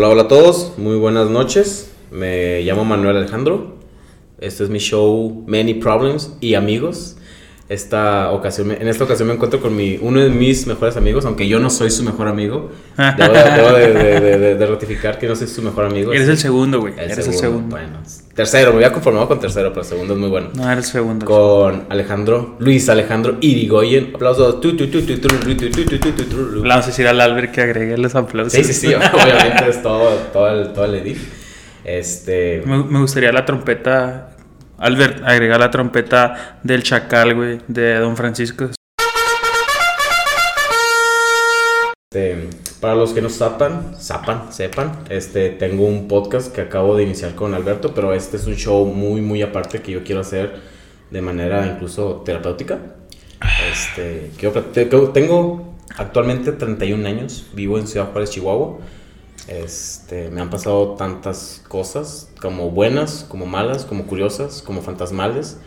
Hola, hola a todos, muy buenas noches. Me llamo Manuel Alejandro. Este es mi show Many Problems y Amigos esta ocasión, en esta ocasión me encuentro con mi, uno de mis mejores amigos, aunque yo no soy su mejor amigo. Debo, debo de, de, de, ratificar que no soy su mejor amigo. Eres el segundo, güey. Eres el segundo. Bueno, tercero, me había conformado con tercero, pero segundo es muy bueno. No, eres segundo. Con Alejandro, Luis Alejandro Irigoyen. Aplausos. Vamos a decir al Albert que agregué los aplausos. Sí, sí, sí. Obviamente es todo, todo, el, todo el edit. Este... Me, me gustaría la trompeta Albert, agrega la trompeta del Chacal, güey, de Don Francisco. este, para los que no sepan, sepan, sepan, este, tengo un podcast que acabo de iniciar con Alberto, pero este es un show muy, muy aparte que yo quiero hacer de manera incluso terapéutica. Este, quiero tengo actualmente 31 años, vivo en Ciudad Juárez, Chihuahua. Este, me han pasado tantas cosas, como buenas, como malas, como curiosas, como fantasmales.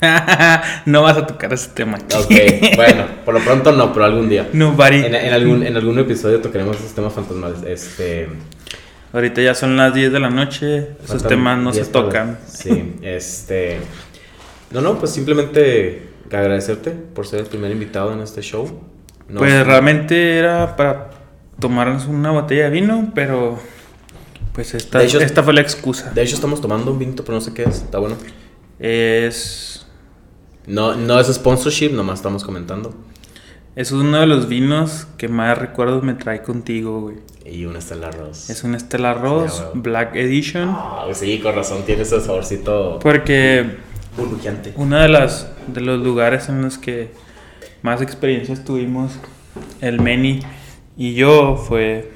no vas a tocar ese tema. Ok, bueno, por lo pronto no, pero algún día. Nobody. En, en algún, en algún episodio tocaremos esos temas fantasmales. Este, Ahorita ya son las 10 de la noche. Esos temas no se 10 para- tocan. Sí, este. No, no, pues simplemente agradecerte por ser el primer invitado en este show. No, pues realmente era para tomarnos una botella de vino, pero pues esta, hecho- esta fue la excusa. De hecho, estamos tomando un vinto, pero no sé qué es. Está bueno. Es, No, no es sponsorship, nomás estamos comentando. es uno de los vinos que más recuerdos me trae contigo, güey. Y un Estela Arroz. Es un Stella Ross güey. Black Edition. Ah, sí, con razón, tiene ese saborcito Porque burbujeante. uno de, las, de los lugares en los que más experiencias tuvimos, el Meni y yo, fue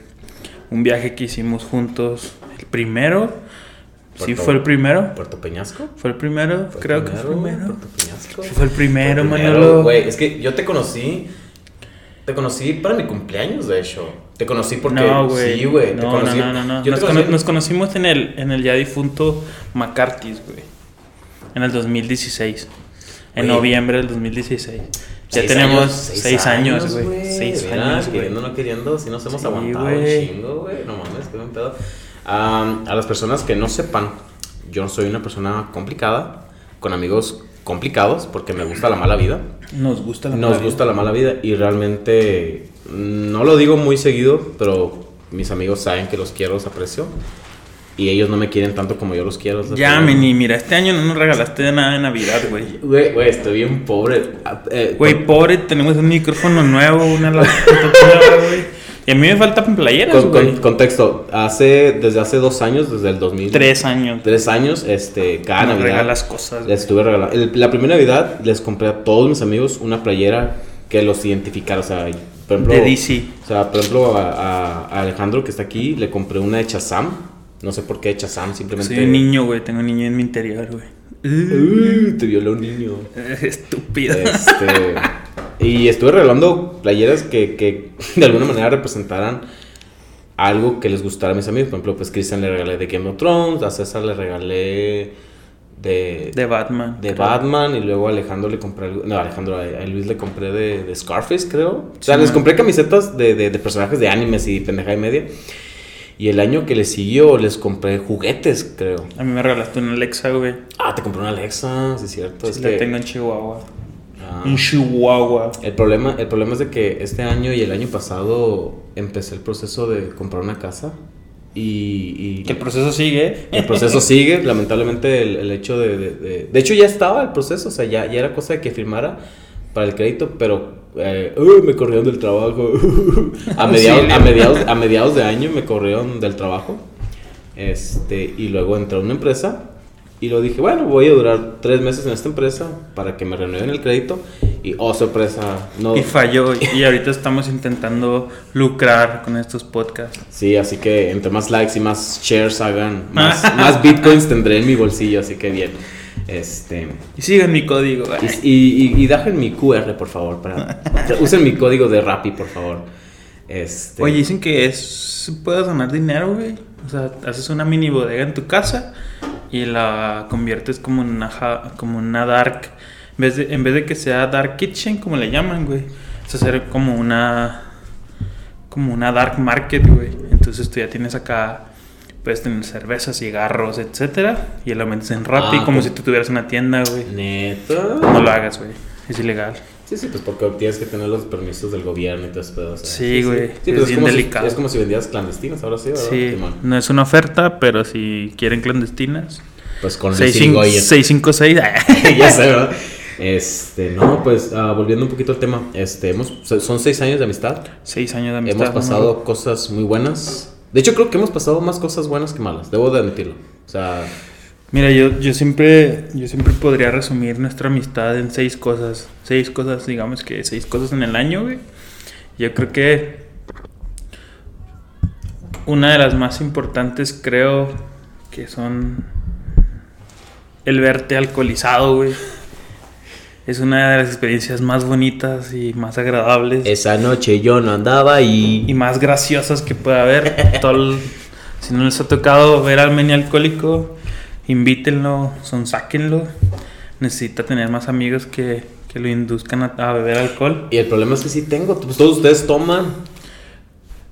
un viaje que hicimos juntos. El primero, sí Puerto- fue el primero. ¿Puerto Peñasco? Fue el primero, ¿Fue el creo que fue el primero, primero. Puerto Peñasco. Fue el primero, Fue el Manolo. Güey, es que yo te conocí. Te conocí para mi cumpleaños, de hecho. Te conocí porque. no, güey. Sí, güey. No, conocí. no, no, no, Nos, conocí. conocimos en el, en el ya difunto McCarthy's, güey. En el 2016. En noviembre del 2016. Ya Seis tenemos años, seis, años, güey. Seis Mira, años. Queriendo, no queriendo, si nos hemos Sí, aguantado un güey. chingo, güey. No mames, qué buen pedo. Am, a las personas que no sepan, yo no soy una persona complicada, con amigos complicados, porque me gusta la mala vida. Nos gusta la Nos mala gusta la mala vida y realmente no lo digo muy seguido, pero mis amigos saben que los quiero, los aprecio. Y ellos no me quieren tanto como yo los quiero. Ya, Meni, mira, este año no nos regalaste nada de Navidad, güey. Güey, güey, estoy bien pobre. Ah, eh, Güey, pobre, tenemos un micrófono nuevo, una güey. Y a mí me faltan playeras, con, güey. con- contexto, hace, desde hace dos años, desde el 2000. Tres años. Tres años, este, cada Nos Navidad. regalas cosas. Les estuve regalando. el- la primera Navidad les compré a todos mis amigos una playera que los identificara. O sea, por ejemplo. De DC. O sea, por ejemplo, a, a- a Alejandro que está aquí, le compré una de Chazam. No sé por qué de Chazam, simplemente. Soy un niño, güey. Tengo un niño en mi interior, güey. Uy, te violó un niño. Estúpido. Este, y estuve regalando playeras que, que de alguna manera representaran algo que les gustara a mis amigos. Por ejemplo, pues Cristian le regalé de Game of Thrones, a César le regalé de, De Batman. de. Batman y luego a Alejandro le compré no Alejandro a, Luis le compré de, de Scarface creo o sea Sí, les man. compré camisetas de, de, de personajes de animes y pendejada y media y el año que le siguió les compré juguetes creo A mí me regalaste una Alexa, güey. ah te compré una Alexa sí es cierto es Sí, que la tengo en Chihuahua. ah, En Chihuahua. el problema el problema es de que este año y el año pasado empecé el proceso de comprar una casa y, y Que el proceso sigue. El proceso sigue, lamentablemente el, el hecho de, de, de- de hecho ya estaba el proceso, o sea, ya, ya era cosa de que firmara para el crédito, pero eh, uy, me corrieron del trabajo. a, mediados, Sí, a, mediados, a mediados de año me corrieron del trabajo. Este, y luego entré a una empresa y lo dije, bueno, voy a durar tres meses en esta empresa para que me renueven el crédito. Y oh, sorpresa, no. Y falló. Y ahorita estamos intentando lucrar con estos podcasts. Sí, así que entre más likes y más shares hagan, más, más bitcoins tendré en mi bolsillo, así que bien. Este. Y sigan mi código. güey. Y, y, y- y dejen mi QR, por favor. Para, usen mi código de Rappi, por favor. Este, Oye, dicen que es puedes ganar dinero, güey. O sea, haces una mini bodega en tu casa y la conviertes como en una, como una dark. En vez, de, en vez de que sea dark kitchen, como le llaman, güey. Es hacer como una como una dark market, güey. En Entonces tú ya tienes acá, puedes tener cervezas, cigarros, etcétera, y lo metes en Rappi Ah, como pues- si tú tuvieras una tienda, güey. Neta. No lo hagas, güey. Es ilegal. Sí, sí, pues porque tienes que tener los permisos del gobierno y todo pedo. o sea, Sí, güey, Sí, es pues bien como delicado. Si, es como si vendías clandestinas, ahora sí, ¿verdad? Sí, no es una oferta, pero si quieren clandestinas. Pues con el 656. 656. ya sé, ¿verdad? Este, no, pues ah, volviendo un poquito al tema, este, hemos, son seis años de amistad. 6 años de amistad. hemos pasado cosas muy buenas. De hecho, creo que hemos pasado más cosas buenas que malas, debo de admitirlo. O sea, Mira, yo, yo siempre yo siempre podría resumir nuestra amistad en seis cosas. Seis cosas, digamos que seis cosas en el año, güey. Yo creo que una de las más importantes creo que son el verte alcoholizado, güey. Es una de las experiencias más bonitas y más agradables esa noche yo no andaba ahí. y más graciosas que pueda haber. Todo el- si no les ha tocado ver al Meni alcohólico, invítenlo, sonsáquenlo. Necesita tener más amigos que, que lo induzcan a, a beber alcohol. Y el problema es que sí tengo, pues todos ustedes toman.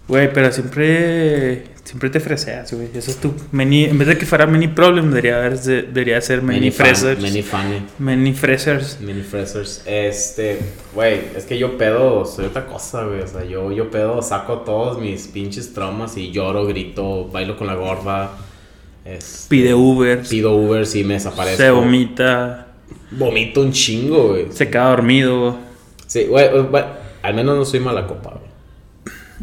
Güey, pero siempre siempre te freseas, güey. Eso es tu many, en vez de que fuera mini problem, debería, haber, debería ser many, fan- fresers. Many funny. Many fresers. Mini freshers. Este, güey, es que yo pedo, soy otra cosa, güey. O sea, yo, yo pedo, saco todos mis pinches traumas y lloro, grito, bailo con la gorda. este, Pide Uber. Pido Uber y me desaparezco. Se vomita. Vomito un chingo, güey. Se queda dormido. Sí, güey, güey, al menos no soy mala copa, güey.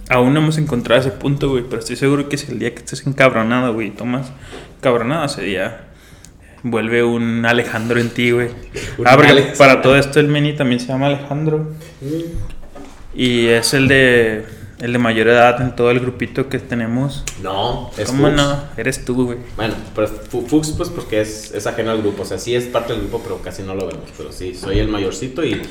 Aún no hemos encontrado ese punto, güey, pero estoy seguro que si el día que estés encabronado, güey, tomas encabronado ese día, vuelve un Alejandro en ti, güey. Ah, porque para todo esto el Meni también se llama Alejandro. Y es el de el de mayor edad en todo el grupito que tenemos. No, es ¿Cómo Fuchs. no? Eres tú, güey. Bueno, pero Fu- Fuchs, pues porque es, es ajeno al grupo. O sea, sí es parte del grupo, pero casi no lo vemos. Pero sí, soy el mayorcito y,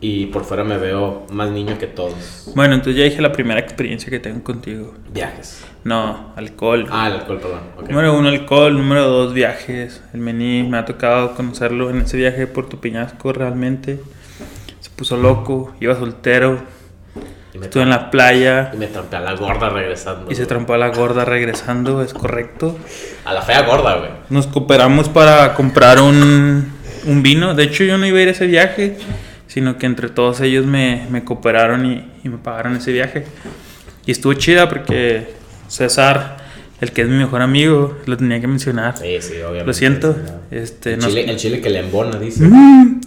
y por fuera me veo más niño que todos. Bueno, entonces ya dije la primera experiencia que tengo contigo. Viajes. No, alcohol. Ah, el alcohol, perdón. ok. Número uno, alcohol. Número dos, viajes. El Meni me ha tocado conocerlo en ese viaje por tu Peñasco realmente. Se puso loco, iba soltero, Y me, estuvo en la playa y me trampé a la gorda regresando. y se trampó a la gorda regresando, es correcto. A la fea gorda, güey. Nos cooperamos para comprar un, un vino. De hecho, yo no iba a ir a ese viaje, sino que entre todos ellos me, me cooperaron y, y me pagaron ese viaje. Y estuvo chida porque César, el que es mi mejor amigo, lo tenía que mencionar. Sí, sí, obviamente. Lo siento. Este, el, nos- chile, el chile que le embona, dice.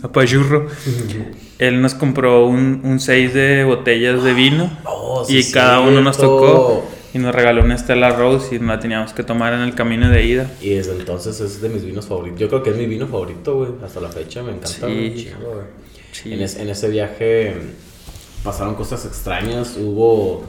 Apachurro. Él nos compró un, un seis de botellas de vino Oh, sí, y cada uno nos tocó y nos regaló una Stella Rose y la teníamos que tomar en el camino de ida. Y desde entonces es de mis vinos favoritos. Yo creo que es mi vino favorito, güey. Hasta la fecha me encanta. Sí. güey. Sí. En, es- en ese viaje pasaron cosas extrañas. Hubo,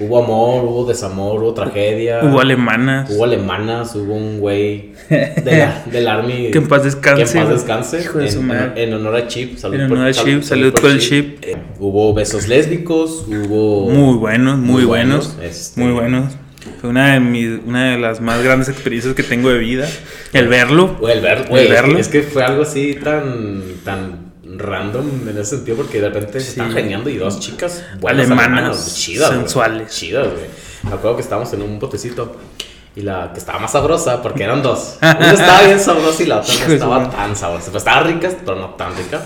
hubo amor, hubo desamor, hubo tragedia. Hubo alemanas. Hubo alemanas, hubo un güey de la- del army. Que en paz descanse, Que en paz descanse. Hijo de en, su madre. en honor a Chip. Salud En honor a Chip, salud por el Chip. Eh, hubo besos lésbicos, hubo. Muy buenos, muy, Muy buenos. buenos, este- Muy buenos. Fue una de, mis, una de las más grandes experiencias que tengo de vida. El verlo. Güey, el, ver- El güey, verlo. Es que fue algo así tan, tan random en ese sentido porque de repente se Sí. estaban geniando y dos chicas buenas Alemanas, chidas, sensuales. Chidas, güey. Me acuerdo que estábamos en un botecito y la que estaba más sabrosa, porque eran dos. Una estaba bien sabrosa y la otra no estaba tan sabrosa. Pues estaba rica, pero no tan rica.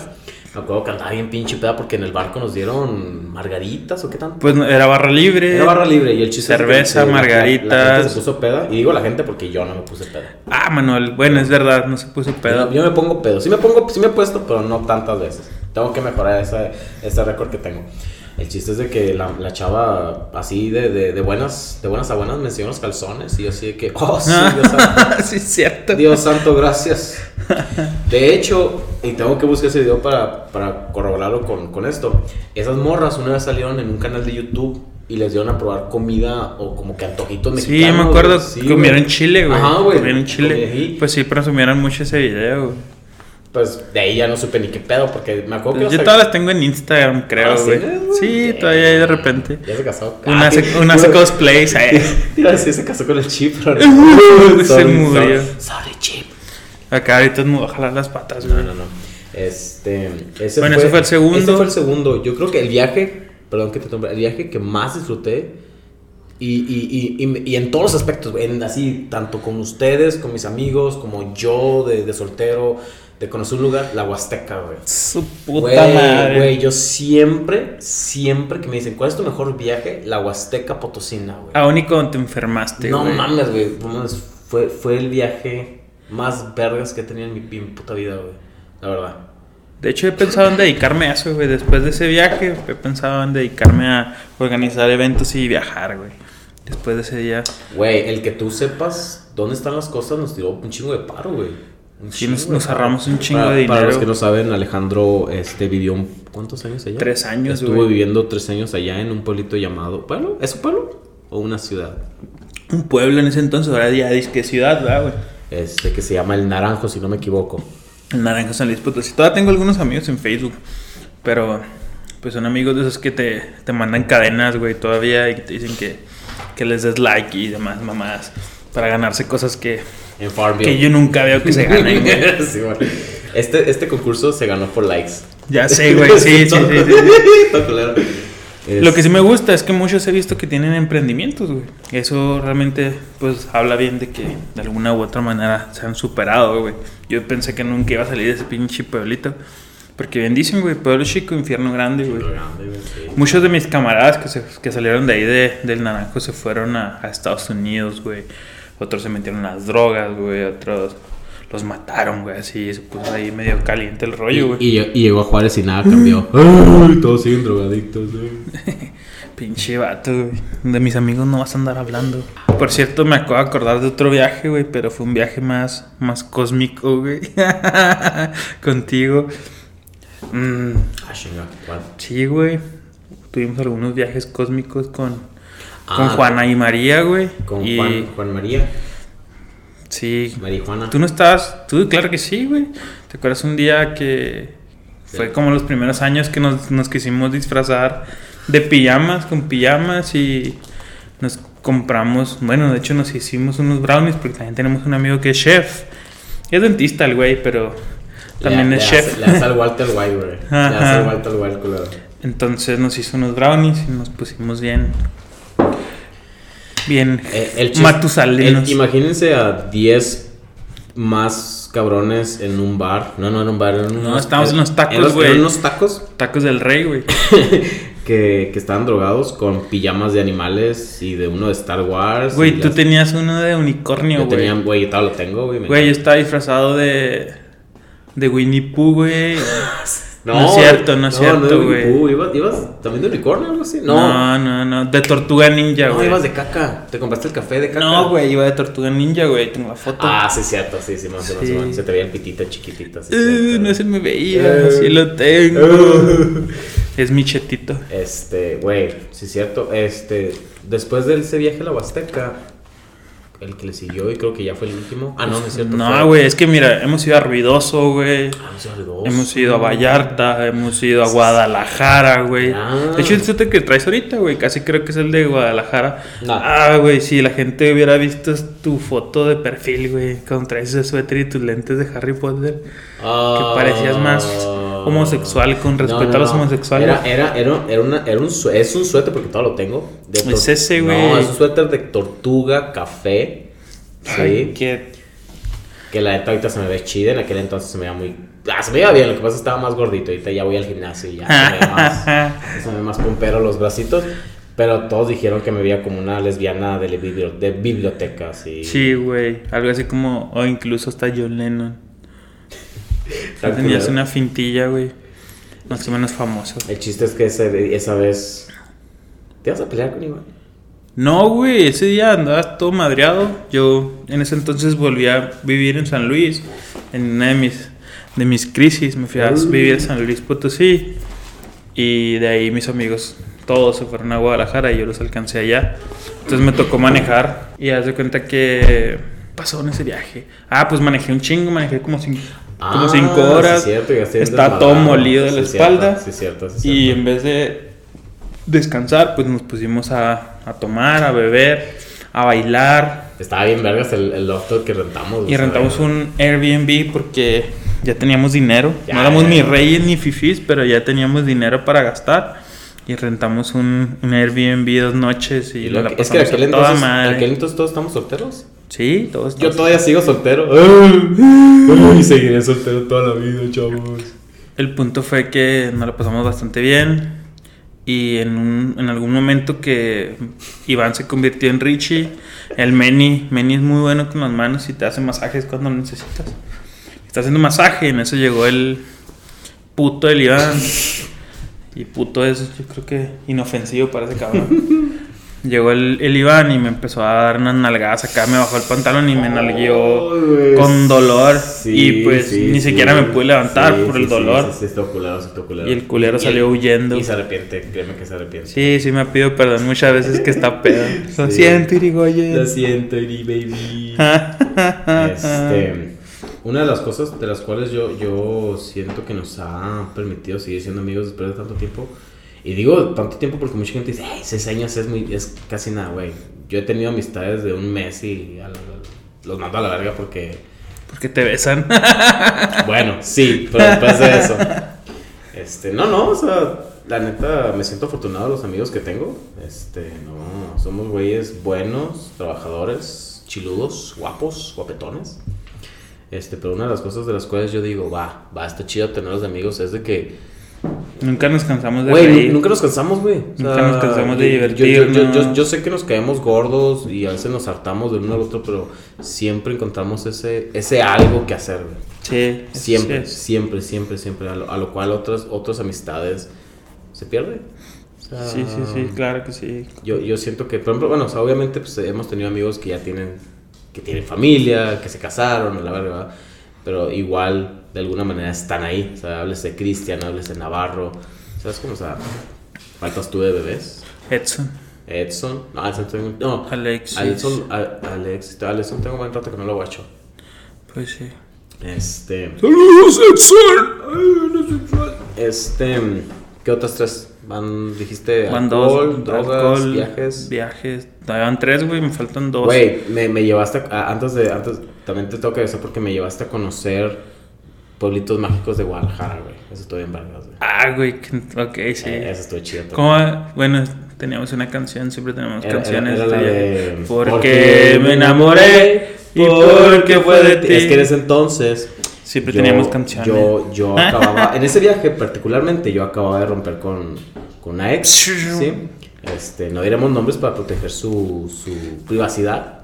Me acuerdo que andaba bien pinche peda porque en el barco nos dieron margaritas o qué tanto. Pues era barra libre. Era barra libre y el chiste es que- Cerveza, sí, la- la- margaritas. gente se puso peda. Y digo la gente porque yo no me puse peda. Ah, Manuel. Bueno, es verdad, no se puso pedo. Yo, yo me pongo pedo. Sí me pongo, sí me he puesto, pero no tantas veces. Tengo que mejorar ese, ese récord que tengo. El chiste es de que la, la chava así de, de, de buenas de buenas a buenas me enseñó los calzones y yo así de que, oh sí, Dios santo, sí, cierto. Dios santo, gracias. De hecho, y tengo que buscar ese video para, para corroborarlo con, con esto. Esas morras una vez salieron en un canal de YouTube y les dieron a probar comida o como que antojitos Sí, mexicanos. me acuerdo. Sí, comieron güey. chile, güey. Ajá, güey. Comieron chile. Pues sí, presumieron mucho ese video, güey. Pues de ahí ya no supe ni qué pedo porque me acuerdo que... Yo todas las tengo en Instagram, creo, Ah, ¿sí? güey. Sí, todavía hay de repente. Ya se casó. Una Ah, sí. una hace cosplays. eh. Decir, se casó con el chip, pero Se Sorry, murió. sorry, Sorry, chip. Acá ahorita me voy a jalar las patas, No, güey. no, no. Este. Ese Bueno, ese fue el segundo. Ese fue el segundo. Yo creo que el viaje. Perdón que te tome. El viaje que más disfruté. Y, y, y, y, en todos los aspectos, en así, tanto con ustedes, con mis amigos, como yo de, de soltero, de conocer un lugar, la Huasteca, güey. Su puta Güey, madre. güey, yo siempre, siempre que me dicen, ¿cuál es tu mejor viaje? La Huasteca Potosina, güey. Aún y cuando te enfermaste, no güey. mames, güey, no mames, fue, fue el viaje más vergas que he tenido en mi, en puta vida, güey. La verdad. De hecho, he pensado en dedicarme a eso, güey. Después de ese viaje, he pensado en dedicarme a organizar eventos y viajar, güey. Después de ese día. Güey, el que tú sepas dónde están las cosas nos tiró un chingo de paro, güey. Un Sí, chingo nos- ahorramos un chingo Para- de Para los dinero. que no saben, Alejandro este, vivió un- ¿cuántos años allá? Tres años, Estuvo güey. viviendo tres años allá en un pueblito llamado... ¿Pueblo? ¿Es un pueblo? ¿O una ciudad? Un pueblo en ese entonces, ahora ya dice que ciudad, ¿verdad, güey? Este, que se llama El Naranjo, si no me equivoco. En Naranja San Luis Potosí. Todavía tengo algunos amigos en Facebook. Pero, pues son amigos de esos que te, te mandan cadenas, güey, todavía. Y te dicen que, que les des like y demás mamadas. Para ganarse cosas que, En Farmville. que yo nunca veo que se ganen, güey. Sí, güey. este, este concurso se ganó por likes. Ya sé, güey, sí, sí, sí. sí. Culero. Lo que sí me gusta es que muchos he visto que tienen emprendimientos, güey. Eso realmente, pues, habla bien de que de alguna u otra manera se han superado, güey. Yo pensé que nunca iba a salir de ese pinche pueblito. Porque bien dicen, güey, pueblo chico, infierno grande, güey. Muchos de mis camaradas que, se, que salieron de ahí de, del Naranjo se fueron a, a Estados Unidos, güey. Otros se metieron en las drogas, güey. Otros los mataron, güey. Así se puso ahí medio caliente el rollo, güey. Y, y llegó a Juárez y nada cambió. Ay, todos siguen drogadictos, güey. Pinche vato, güey. De mis amigos no vas a andar hablando. Por cierto, me acabo de acordar de otro viaje, güey, pero fue un viaje más, más cósmico, güey. Contigo. Mm, Ah, sí, güey. Tuvimos algunos viajes cósmicos con, con Ah, Juana y María, güey. Con y, Juan, Juan María. Sí. Marijuana. Tú no estabas. Tú, claro que sí, güey. ¿Te acuerdas un día que Sí. fue como los primeros años que nos, nos quisimos disfrazar de pijamas, con pijamas y nos compramos. Bueno, de hecho, nos hicimos unos brownies porque también tenemos un amigo que es chef. Es dentista el güey, pero también Le- es le chef. hace- Le hace al Walter White, güey. Le hace al Walter White, culero. Entonces nos hizo unos brownies y nos pusimos bien. Bien. Eh, el Matusalinos. el- imagínense a 10 más cabrones en un bar. No, no en un bar. En unos, estábamos en unos tacos, güey. En unos tacos Tacos del rey, güey. que, que estaban drogados con pijamas de animales y de uno de Star Wars. Güey, tú las- tenías uno de unicornio, Yo güey. tenía, güey, yo todavía lo tengo, güey. Güey, yo estaba disfrazado de. de Winnie Pooh, güey. No, no es cierto, no es cierto, de güey. Pooh. ¿Ibas, ibas también de unicornio o algo así? No, No. no, no. De Tortuga Ninja, No, güey. ibas de caca. Te compraste el café de caca. No, güey, iba de Tortuga Ninja, güey. Tengo la foto. Ah, sí, cierto, sí, sí, más Sí. Se te veía el pitito chiquitito. Sí, cierto. no se me veía, Eh. sí lo tengo. Eh. Es mi chetito. Este, güey, sí, cierto. Este, después de ese viaje a la Huasteca, el que le siguió y creo que ya fue el último. Ah, no, no es cierto. No, güey, es que mira, hemos ido a Ruidoso, güey. Ah. Hemos ido a Vallarta, hemos ido a Guadalajara, güey. Ah. De hecho, el suéter que traes ahorita, güey, casi creo que es el de Guadalajara. No. Ah, güey, si la gente hubiera visto tu foto de perfil, güey, cuando traes ese suéter y tus lentes de Harry Potter, Ah. que parecías más homosexual con respeto No, no, a los no. homosexuales. Era, era, era, era, una, era un, es un suéter porque todo lo tengo. de Es ese, No, güey. es un suéter de tortuga, café. Sí. Ay, que Que la neta ahorita se me ve chida, en aquel entonces se me veía muy... Ah, se me veía bien, lo que pasa es que estaba más gordito, ahorita ya voy al gimnasio y ya se me ve más, se me ve más pompero los bracitos, pero todos dijeron que me veía como una lesbiana de, de biblioteca, así. Sí, güey, algo así como, o incluso hasta John Lennon. Tan Tenías una fintilla, güey, más o menos famoso. El chiste es que ese- esa vez... ¿Te vas a pelear con Iván? No, güey, ese día andabas todo madreado. Yo en ese entonces volví a vivir en San Luis, en una de mis, de mis crisis. Me fui a vivir a San Luis Potosí y de ahí mis amigos todos se fueron a Guadalajara y yo los alcancé allá. Entonces me tocó manejar y haz de cuenta que pasó en ese viaje. Ah, pues manejé un chingo, manejé como cinco, como Ah, cinco sí, horas. cierto, Estaba todo molido de la cierto, espalda. Sí, cierto, sí, Y cierto. en vez de descansar, pues nos pusimos a, a tomar, a beber, a bailar. Estaba bien vergas el, el que rentamos. Y rentamos un Airbnb porque ya teníamos dinero. Ya, no éramos ya, ni reyes ni fifís, pero ya teníamos dinero para gastar. Y rentamos un, un Airbnb dos noches y, Y la que- es que pasamos aquel a toda entonces, madre. aquel entonces todos estamos solteros. Sí, todos. Yo todavía sigo soltero. Ay, seguiré soltero toda la vida, chavos. El punto fue que nos la pasamos bastante bien. Y en, un- en algún momento que Iván se convirtió en Richie, el Meni, Meni es muy bueno con las manos y te hace masajes cuando lo necesitas. Está haciendo masaje, en eso llegó el puto del Iván. Y puto es, yo creo que inofensivo para ese cabrón. Llegó el, el Iván y me empezó a dar unas nalgadas acá, me bajó el pantalón y me nalgueó güey. con dolor. Sí, y pues sí, ni sí. siquiera me pude levantar por el dolor. Culero, culero. Y el culero salió huyendo. Y se arrepiente, créeme que se arrepiente. Sí, sí me ha pedido perdón muchas veces que está pedo. Lo siento, Irigoyen. Lo siento, Iri baby. Este, una de las cosas de las cuales yo, yo siento que nos ha permitido seguir siendo amigos después de tanto tiempo. Y digo tanto tiempo porque mucha gente dice, "Ay, seis años es, muy, es casi nada, güey. Yo he tenido amistades de un mes y a la- los mando a la verga porque, Porque te besan. bueno, sí, pero después de eso. Este, no, no, o sea, la neta me siento afortunado de los amigos que tengo. Este, no, somos güeyes buenos, trabajadores, chiludos, guapos, guapetones. Este, pero una de las cosas de las cuales yo digo, va, va, está chido tenerlos de amigos, es de que, Nunca nos cansamos de güey, reír. nunca nos cansamos, güey. O Nunca nos cansamos de yo- yo- yo- Yo, yo, divertirnos. sé que nos caemos gordos y a veces nos hartamos del uno al otro, pero siempre encontramos ese, ese algo que hacer, güey. Sí, Siempre, sí siempre, siempre, siempre. A lo, a lo cual otras, otras amistades se pierden. O sea, Sí, sí, sí, claro que sí. Yo, yo siento que, por ejemplo, bueno, o sea, obviamente pues, hemos tenido amigos que ya tienen, que tienen familia, que se casaron, la ¿verdad? pero igual de alguna manera están ahí. O sea, hables de Cristian, hables de Navarro. ¿Sabes cómo? O sea, faltas tú de bebés. Edson, Edson, no, Edson tengo, no, Alexis. Edson, Alex, Alexson tengo un buen rato que no lo guacho. Pues sí. Este. ¡Saludos, Edson! Este, ¿qué otras tres? Van, dijiste, Van alcohol, dos. drogas, alcohol, viajes. Viajes. Van tres, güey, me faltan dos. Güey, me, me llevaste, a- antes de, antes, también te tengo que decir porque me llevaste a conocer pueblitos mágicos de Guadalajara, güey. Eso estoy en Vargas, güey. Ah, güey, ok, sí. Eh, eso estuvo chido. ¿Cómo? Bueno, teníamos una canción, siempre tenemos Era- canciones. era- era la de- Porque me enamoré y porque fue de ti. Es que en ese entonces... Siempre yo- teníamos canciones. Yo, yo acababa... en ese viaje particularmente yo acababa de romper con, con una ex, ¿sí? Este, no diremos nombres para proteger su, su privacidad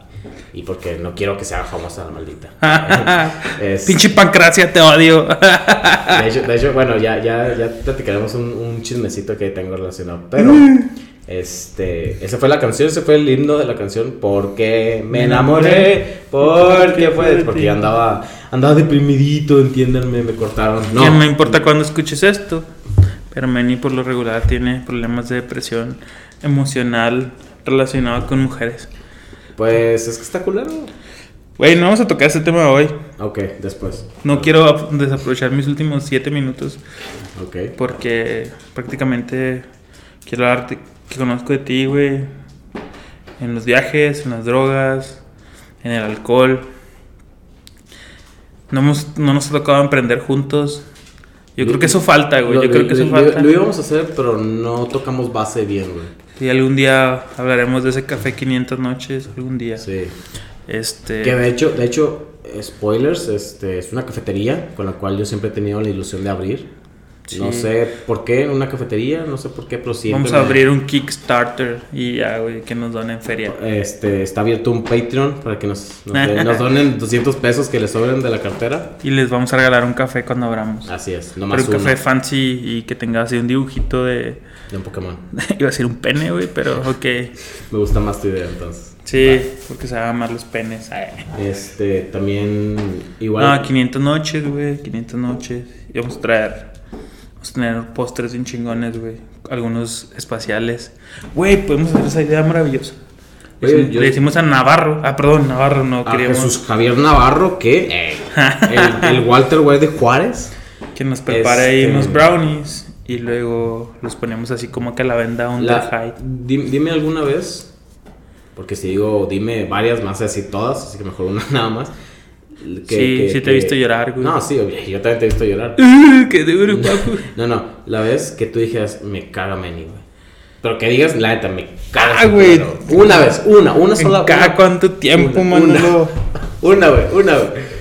y porque no quiero que se haga famosa la maldita. Es- Pinche pancracia, te odio. De hecho, de hecho, bueno, ya, ya, ya platicaremos un, un chismecito que tengo relacionado. Pero, este, esa fue la canción, ese fue el himno de la canción. Porque me enamoré, porque fue. Porque yo andaba, andaba deprimidito, entiéndanme, me cortaron. No, ¿Quién me importa cuando escuches esto? Pero Manny por lo regular tiene problemas de depresión emocional relacionado con mujeres. Pues es que está culero. Güey, no vamos a tocar ese tema hoy. Ok, después. No quiero ap- desaprovechar mis últimos siete minutos Ok. porque prácticamente quiero darte que conozco de ti, güey. En los viajes, en las drogas, en el alcohol. No, hemos, no nos ha tocado emprender juntos. Yo creo que eso falta, güey. Yo creo que eso falta. Lo íbamos a hacer, pero no tocamos base bien, güey. Y algún día hablaremos de ese café 500 noches, algún día. Sí. Este. Que de hecho, de hecho, spoilers, este, es una cafetería con la cual yo siempre he tenido la ilusión de abrir. No Sí. sé por qué una cafetería, no sé por qué, pero siempre. Vamos a me- abrir un Kickstarter y ya, güey, que nos donen feria. Este, está abierto un Patreon para que nos, nos, nos donen 200 pesos que les sobren de la cartera. Y les vamos a regalar un café cuando abramos. Así es, Pero nomás un uno café fancy y que tenga así un dibujito de. De un Pokémon. Iba a decir un pene, güey, pero ok. Me gusta más tu idea entonces. Sí, porque se van más los penes. Ay. Este, también igual. No, 500 noches, güey, 500 noches. Y vamos a traer. Vamos a tener postres bien chingones, güey. Algunos espaciales. Güey, podemos hacer esa idea maravillosa. Le Oye, decimos- yo- Le decimos a Navarro. Ah, perdón, Navarro, no a queríamos. Jesús Javier Navarro, ¿qué? El, el Walter White de Juárez. Que nos prepare ahí Este- unos brownies. Y luego los ponemos así como que a la venda un La- high. di- dime alguna vez, porque si digo dime varias más, así todas, así que mejor una nada más. que- Sí, que- sí te he que- visto llorar, güey. No, sí, obvio, yo también te he visto llorar. ¡Qué duro, papu! No, no, la vez que tú dijeras, me caga Manny, güey. Pero que digas, la neta, me caga. Ah, güey. Una vez, una, una sola. ¿En cada cuánto tiempo, una, Manolo? Una, güey, una, güey.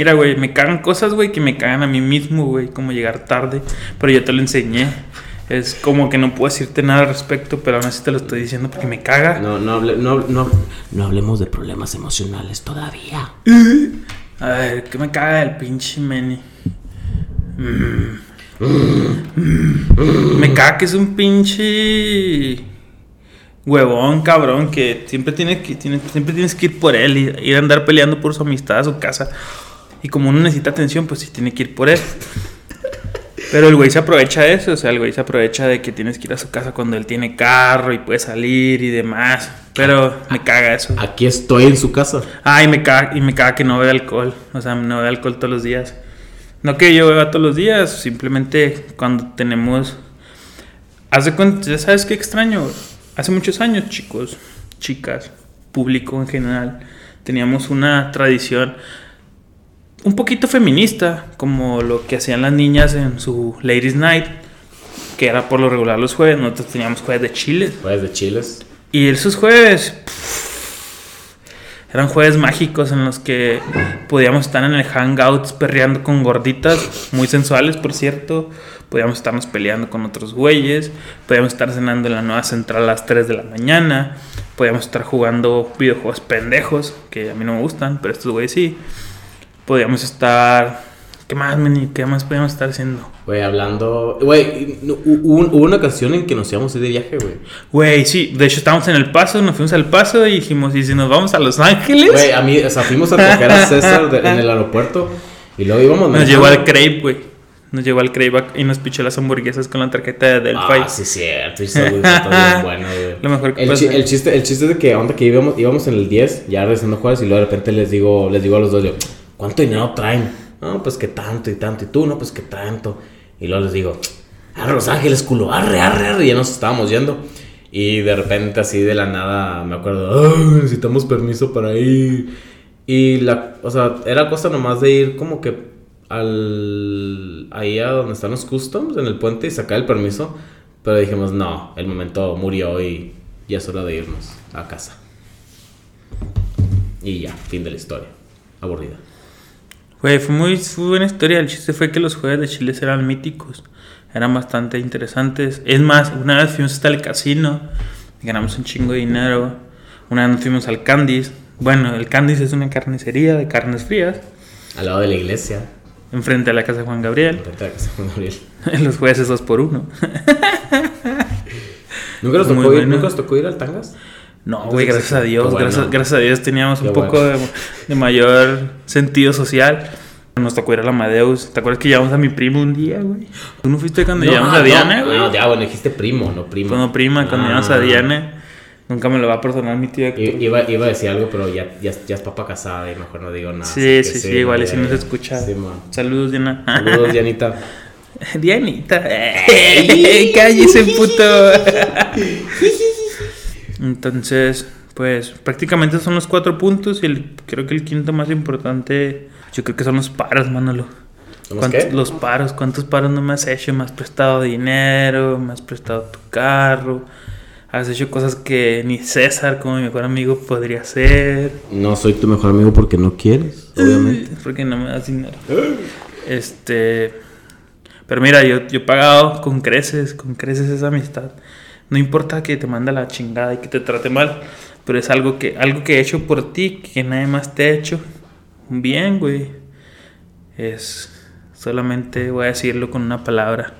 Mira, güey, me cagan cosas, güey, que me cagan a mí mismo, güey, como llegar tarde, pero yo te lo enseñé. Es como que no puedo decirte nada al respecto, pero aún así te lo estoy diciendo porque me caga. No, no, hable- no, no, no hablemos de problemas emocionales todavía. A ver, ¿qué me caga el pinche Manny? Mm. Me caga que es un pinche huevón, cabrón, que siempre tiene que tiene- siempre tienes que ir por él y ir a andar peleando por su amistad a su casa. Y como uno necesita atención, pues sí tiene que ir por él. Pero el güey se aprovecha de eso, o sea, el güey se aprovecha de que tienes que ir a su casa cuando él tiene carro y puede salir y demás. Pero me caga eso. Aquí estoy en su casa. Ah, y me caga, y me caga que no bebe alcohol. O sea, no bebe alcohol todos los días. No que yo beba todos los días, simplemente cuando tenemos... Haz de cuenta, ya sabes qué extraño. Hace muchos años, chicos, chicas, público en general, teníamos una tradición un poquito feminista, como lo que hacían las niñas en su Ladies Night, que era por lo regular los jueves. Nosotros teníamos jueves de chiles. Pues de chiles. Y esos jueves pff, eran jueves mágicos en los que podíamos estar en el hangouts perreando con gorditas, muy sensuales por cierto. Podíamos estarnos peleando con otros güeyes. Podíamos estar cenando en la nueva central a las 3 de la mañana. Podíamos estar jugando videojuegos pendejos, que a mí no me gustan, pero estos güeyes sí. Podíamos estar... ¿Qué más, meni? ¿Qué más podíamos estar haciendo? Güey, hablando. Güey, hubo, hubo una ocasión en que nos íbamos a ir de viaje, güey. Güey, sí, de hecho estábamos en El Paso, nos fuimos al Paso y dijimos, ¿y si nos vamos a Los Ángeles? Güey, a mí, o sea, fuimos a tocar a César de- en el aeropuerto y luego íbamos Nos llevó al. Crave, güey. Nos llevó al Crave y nos pichó las hamburguesas con la tarjeta de Delphi. Ah, sí, cierto. Está bien bueno, güey. Lo mejor que el, chi- el chiste, el chiste es de que, onda, que íbamos, íbamos en el 10, ya regresando a Juárez, y luego de repente les digo, les digo a los dos, yo, ¿cuánto dinero traen? No, pues que tanto y tanto. Y tú, no, pues que tanto. Y luego les digo, a Los Ángeles, culo, arre, arre, arre. Y ya nos estábamos yendo. Y de repente, así de la nada, me acuerdo, "Ay, necesitamos permiso para ir. Y la, o sea, era cosa nomás de ir como que al, ahí a donde están los customs, en el puente, y sacar el permiso. Pero dijimos, no, el momento murió y ya es hora de irnos a casa. Y ya, fin de la historia. Aburrida. Güey, fue muy, fue buena historia. El chiste fue que los jueves de Chile eran míticos. Eran bastante interesantes. Es más, una vez fuimos hasta el casino. Ganamos un chingo de dinero. Una vez nos fuimos al Candice. Bueno, el Candice es una carnicería de carnes frías. Al lado de la iglesia. Enfrente a la casa de Juan Gabriel. Enfrente de la casa de Juan Gabriel. Los jueves es dos por uno. ¿Nunca nos, tocó ir, bueno. ¿Nunca nos tocó ir al Tangas? No, güey, gracias a Dios. bueno. Gracias, gracias a Dios teníamos un poco de, de mayor sentido social. Nos tocó ir al Amadeus. ¿Te acuerdas que llevamos a mi primo un día, güey? ¿Tú no fuiste cuando llevamos a no, Diana, güey? No, ya, bueno, dijiste primo, no primo. Cuando prima, cuando Ah. llevamos a Diana. Nunca me lo va a perdonar mi. I- Iba, iba a decir algo, pero ya, ya, ya es papá casada y mejor no digo nada. Sí, que sí, sí, igual y si no se escucha. Sí. Saludos, Diana. Saludos, Dianita. Dianita. Cállese, puto. Entonces, pues prácticamente son los cuatro puntos y el, creo que el quinto más importante, yo creo que son los paros, Manolo. ¿Los ¿Cuántos- qué? Los paros, ¿cuántos paros no me has hecho? Me has prestado dinero, me has prestado tu carro, has hecho cosas que ni César, como mi mejor amigo, podría hacer. No soy tu mejor amigo porque no quieres, obviamente. Porque no me das dinero. Este. Pero mira, yo, yo he pagado con creces, con creces esa amistad. No importa que te mande la chingada y que te trate mal, pero es algo que, algo que he hecho por ti, que nadie más te ha hecho. Bien, güey. Es. Solamente voy a decirlo con una palabra.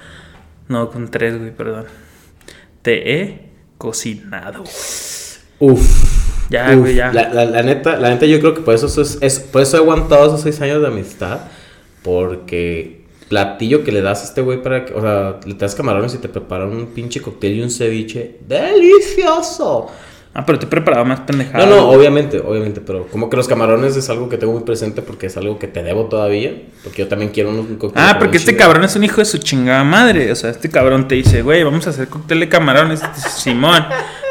No, con tres, güey, perdón. Te he cocinado. Uf. Ya, Uf. güey, ya. La, la- la neta, la neta, yo creo que por eso, es, es- por eso he aguantado esos seis años de amistad. Porque platillo que le das a este güey para que, o sea, le das camarones y te preparan un pinche cóctel y un ceviche. ¡Delicioso! Ah, pero te he preparado más pendejada. No, no, obviamente, obviamente, pero como que los camarones es algo que tengo muy presente porque es algo que te debo todavía. Porque yo también quiero un, un cóctel. de Ah, porque este cabrón es un hijo de su chingada madre. O sea, este cabrón te dice, güey, vamos a hacer cóctel de camarones. Simón.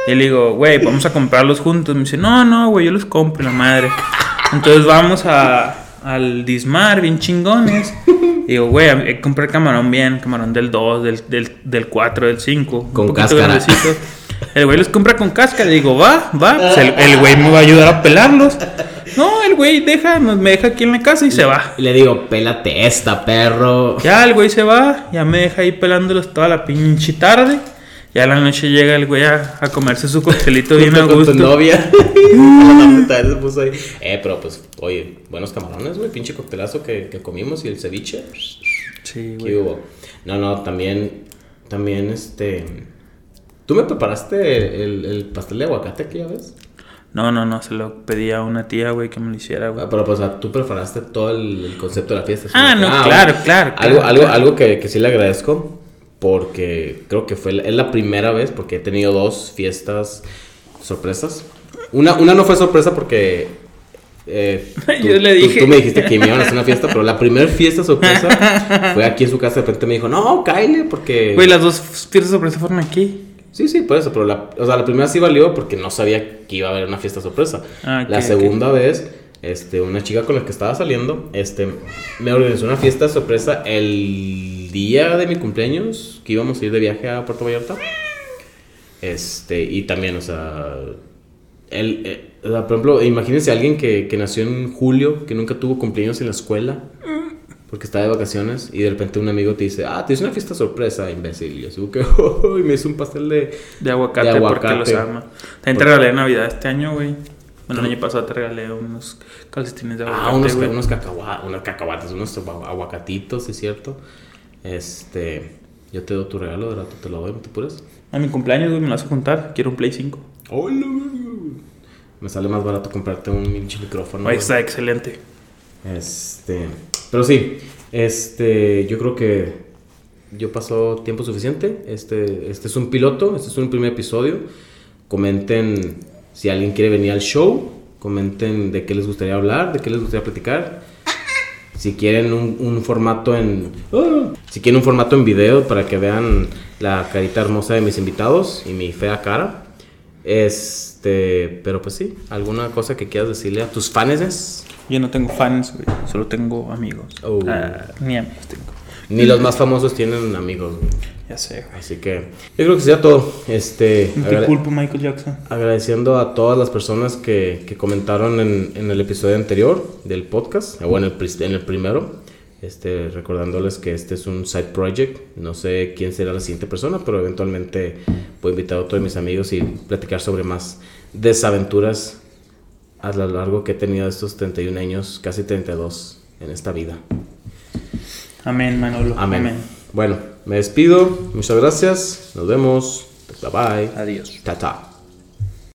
Y le digo, güey, vamos a comprarlos juntos. Me dice, no, no, güey, yo los compro, la madre. Entonces vamos a, al Dismar, bien chingones. Y digo, güey, que comprar camarón bien, camarón del 2, del, del, del 4, del 5. Con cáscara. El güey los compra con cáscara. Y digo, va, va. Pues el, el güey me va a ayudar a pelarlos. No, el güey deja, me deja aquí en la casa y se va. Y le digo, pélate esta, perro. Ya el güey se va, ya me deja ahí pelándolos toda la pinche tarde. Ya a la noche llega el güey a, a comerse su coctelito bien a gusto. Con tu novia. se puso ahí. Eh, pero pues, oye, buenos camarones, güey. Pinche coctelazo que, que comimos y el ceviche. Sí, ¿Qué güey. hubo? No, no, también, también, este... ¿Tú me preparaste el, el pastel de aguacate aquella vez? No, no, no, se lo pedí a una tía, güey, que me lo hiciera, güey. Ah, Pero pues, tú preparaste todo el, el concepto de la fiesta. Ah, no, bueno. claro, claro, Algo, claro, algo, algo que, que sí le agradezco porque creo que fue la- es la primera vez porque he tenido dos fiestas sorpresas. Una, una no fue sorpresa porque eh, tú, Yo le tú- dije. Tú, me dijiste que me iban a hacer una fiesta, pero la primera fiesta sorpresa fue aquí en su casa. De repente me dijo, no, Kyle, porque... Güey, las dos fiestas sorpresa fueron aquí. Sí, sí, por eso, pero la, o sea, la primera sí valió porque no sabía que iba a haber una fiesta sorpresa. Ah, ok, la segunda vez, este, una chica con la que estaba saliendo, este, me organizó una fiesta sorpresa el día de mi cumpleaños, que íbamos a ir de viaje a Puerto Vallarta. Este, y también, o sea, él, eh, o sea, por ejemplo, imagínense a alguien que, que nació en julio, que nunca tuvo cumpleaños en la escuela. Porque está de vacaciones y de repente un amigo te dice, ah, te hice una fiesta sorpresa, imbécil. Y yo así que, y me hizo un pastel de, De aguacate, De porque aguacate. los ama. También te regalé Navidad este año, güey. Bueno, el año pasado te regalé unos calcetines de aguacate, Ah, unos, unos, cacahua- unos cacahuates, unos agu- aguacatitos, ¿sí es cierto. Este, yo te doy tu regalo, de rato te lo doy, no te apures. A mi cumpleaños, güey, me lo vas a juntar. Quiero un Play 5. Hola, Me sale más barato comprarte un pinche micrófono. Güey. está excelente. Este, pero sí, este, yo creo que yo paso tiempo suficiente. Este, este es un piloto, este es un primer episodio. Comenten si alguien quiere venir al show. Comenten de qué les gustaría hablar, de qué les gustaría platicar. Si quieren un, un formato en. Si quieren un formato en video para que vean la carita hermosa de mis invitados y mi fea cara. Este. Pero pues sí, alguna cosa que quieras decirle a tus fans. Yo no tengo fans, güey. Solo tengo amigos. Oh. Ah, ni amigos tengo. Ni los más famosos tienen amigos. güey. Ya sé, güey. Así que yo creo que sería todo. Este, No te culpo, Michael Jackson. agradeciendo a todas las personas que, que comentaron en, en el episodio anterior del podcast, o en el, en el primero. Este, recordándoles que este es un side project. No sé quién será la siguiente persona, pero eventualmente voy a invitar a todos mis amigos y platicar sobre más desaventuras a lo largo que he tenido estos 31 años, casi 32 en esta vida. Amén, Manolo. Amén. Amén. Bueno, me despido. Muchas gracias. Nos vemos. Bye bye. Adiós. Ta ta.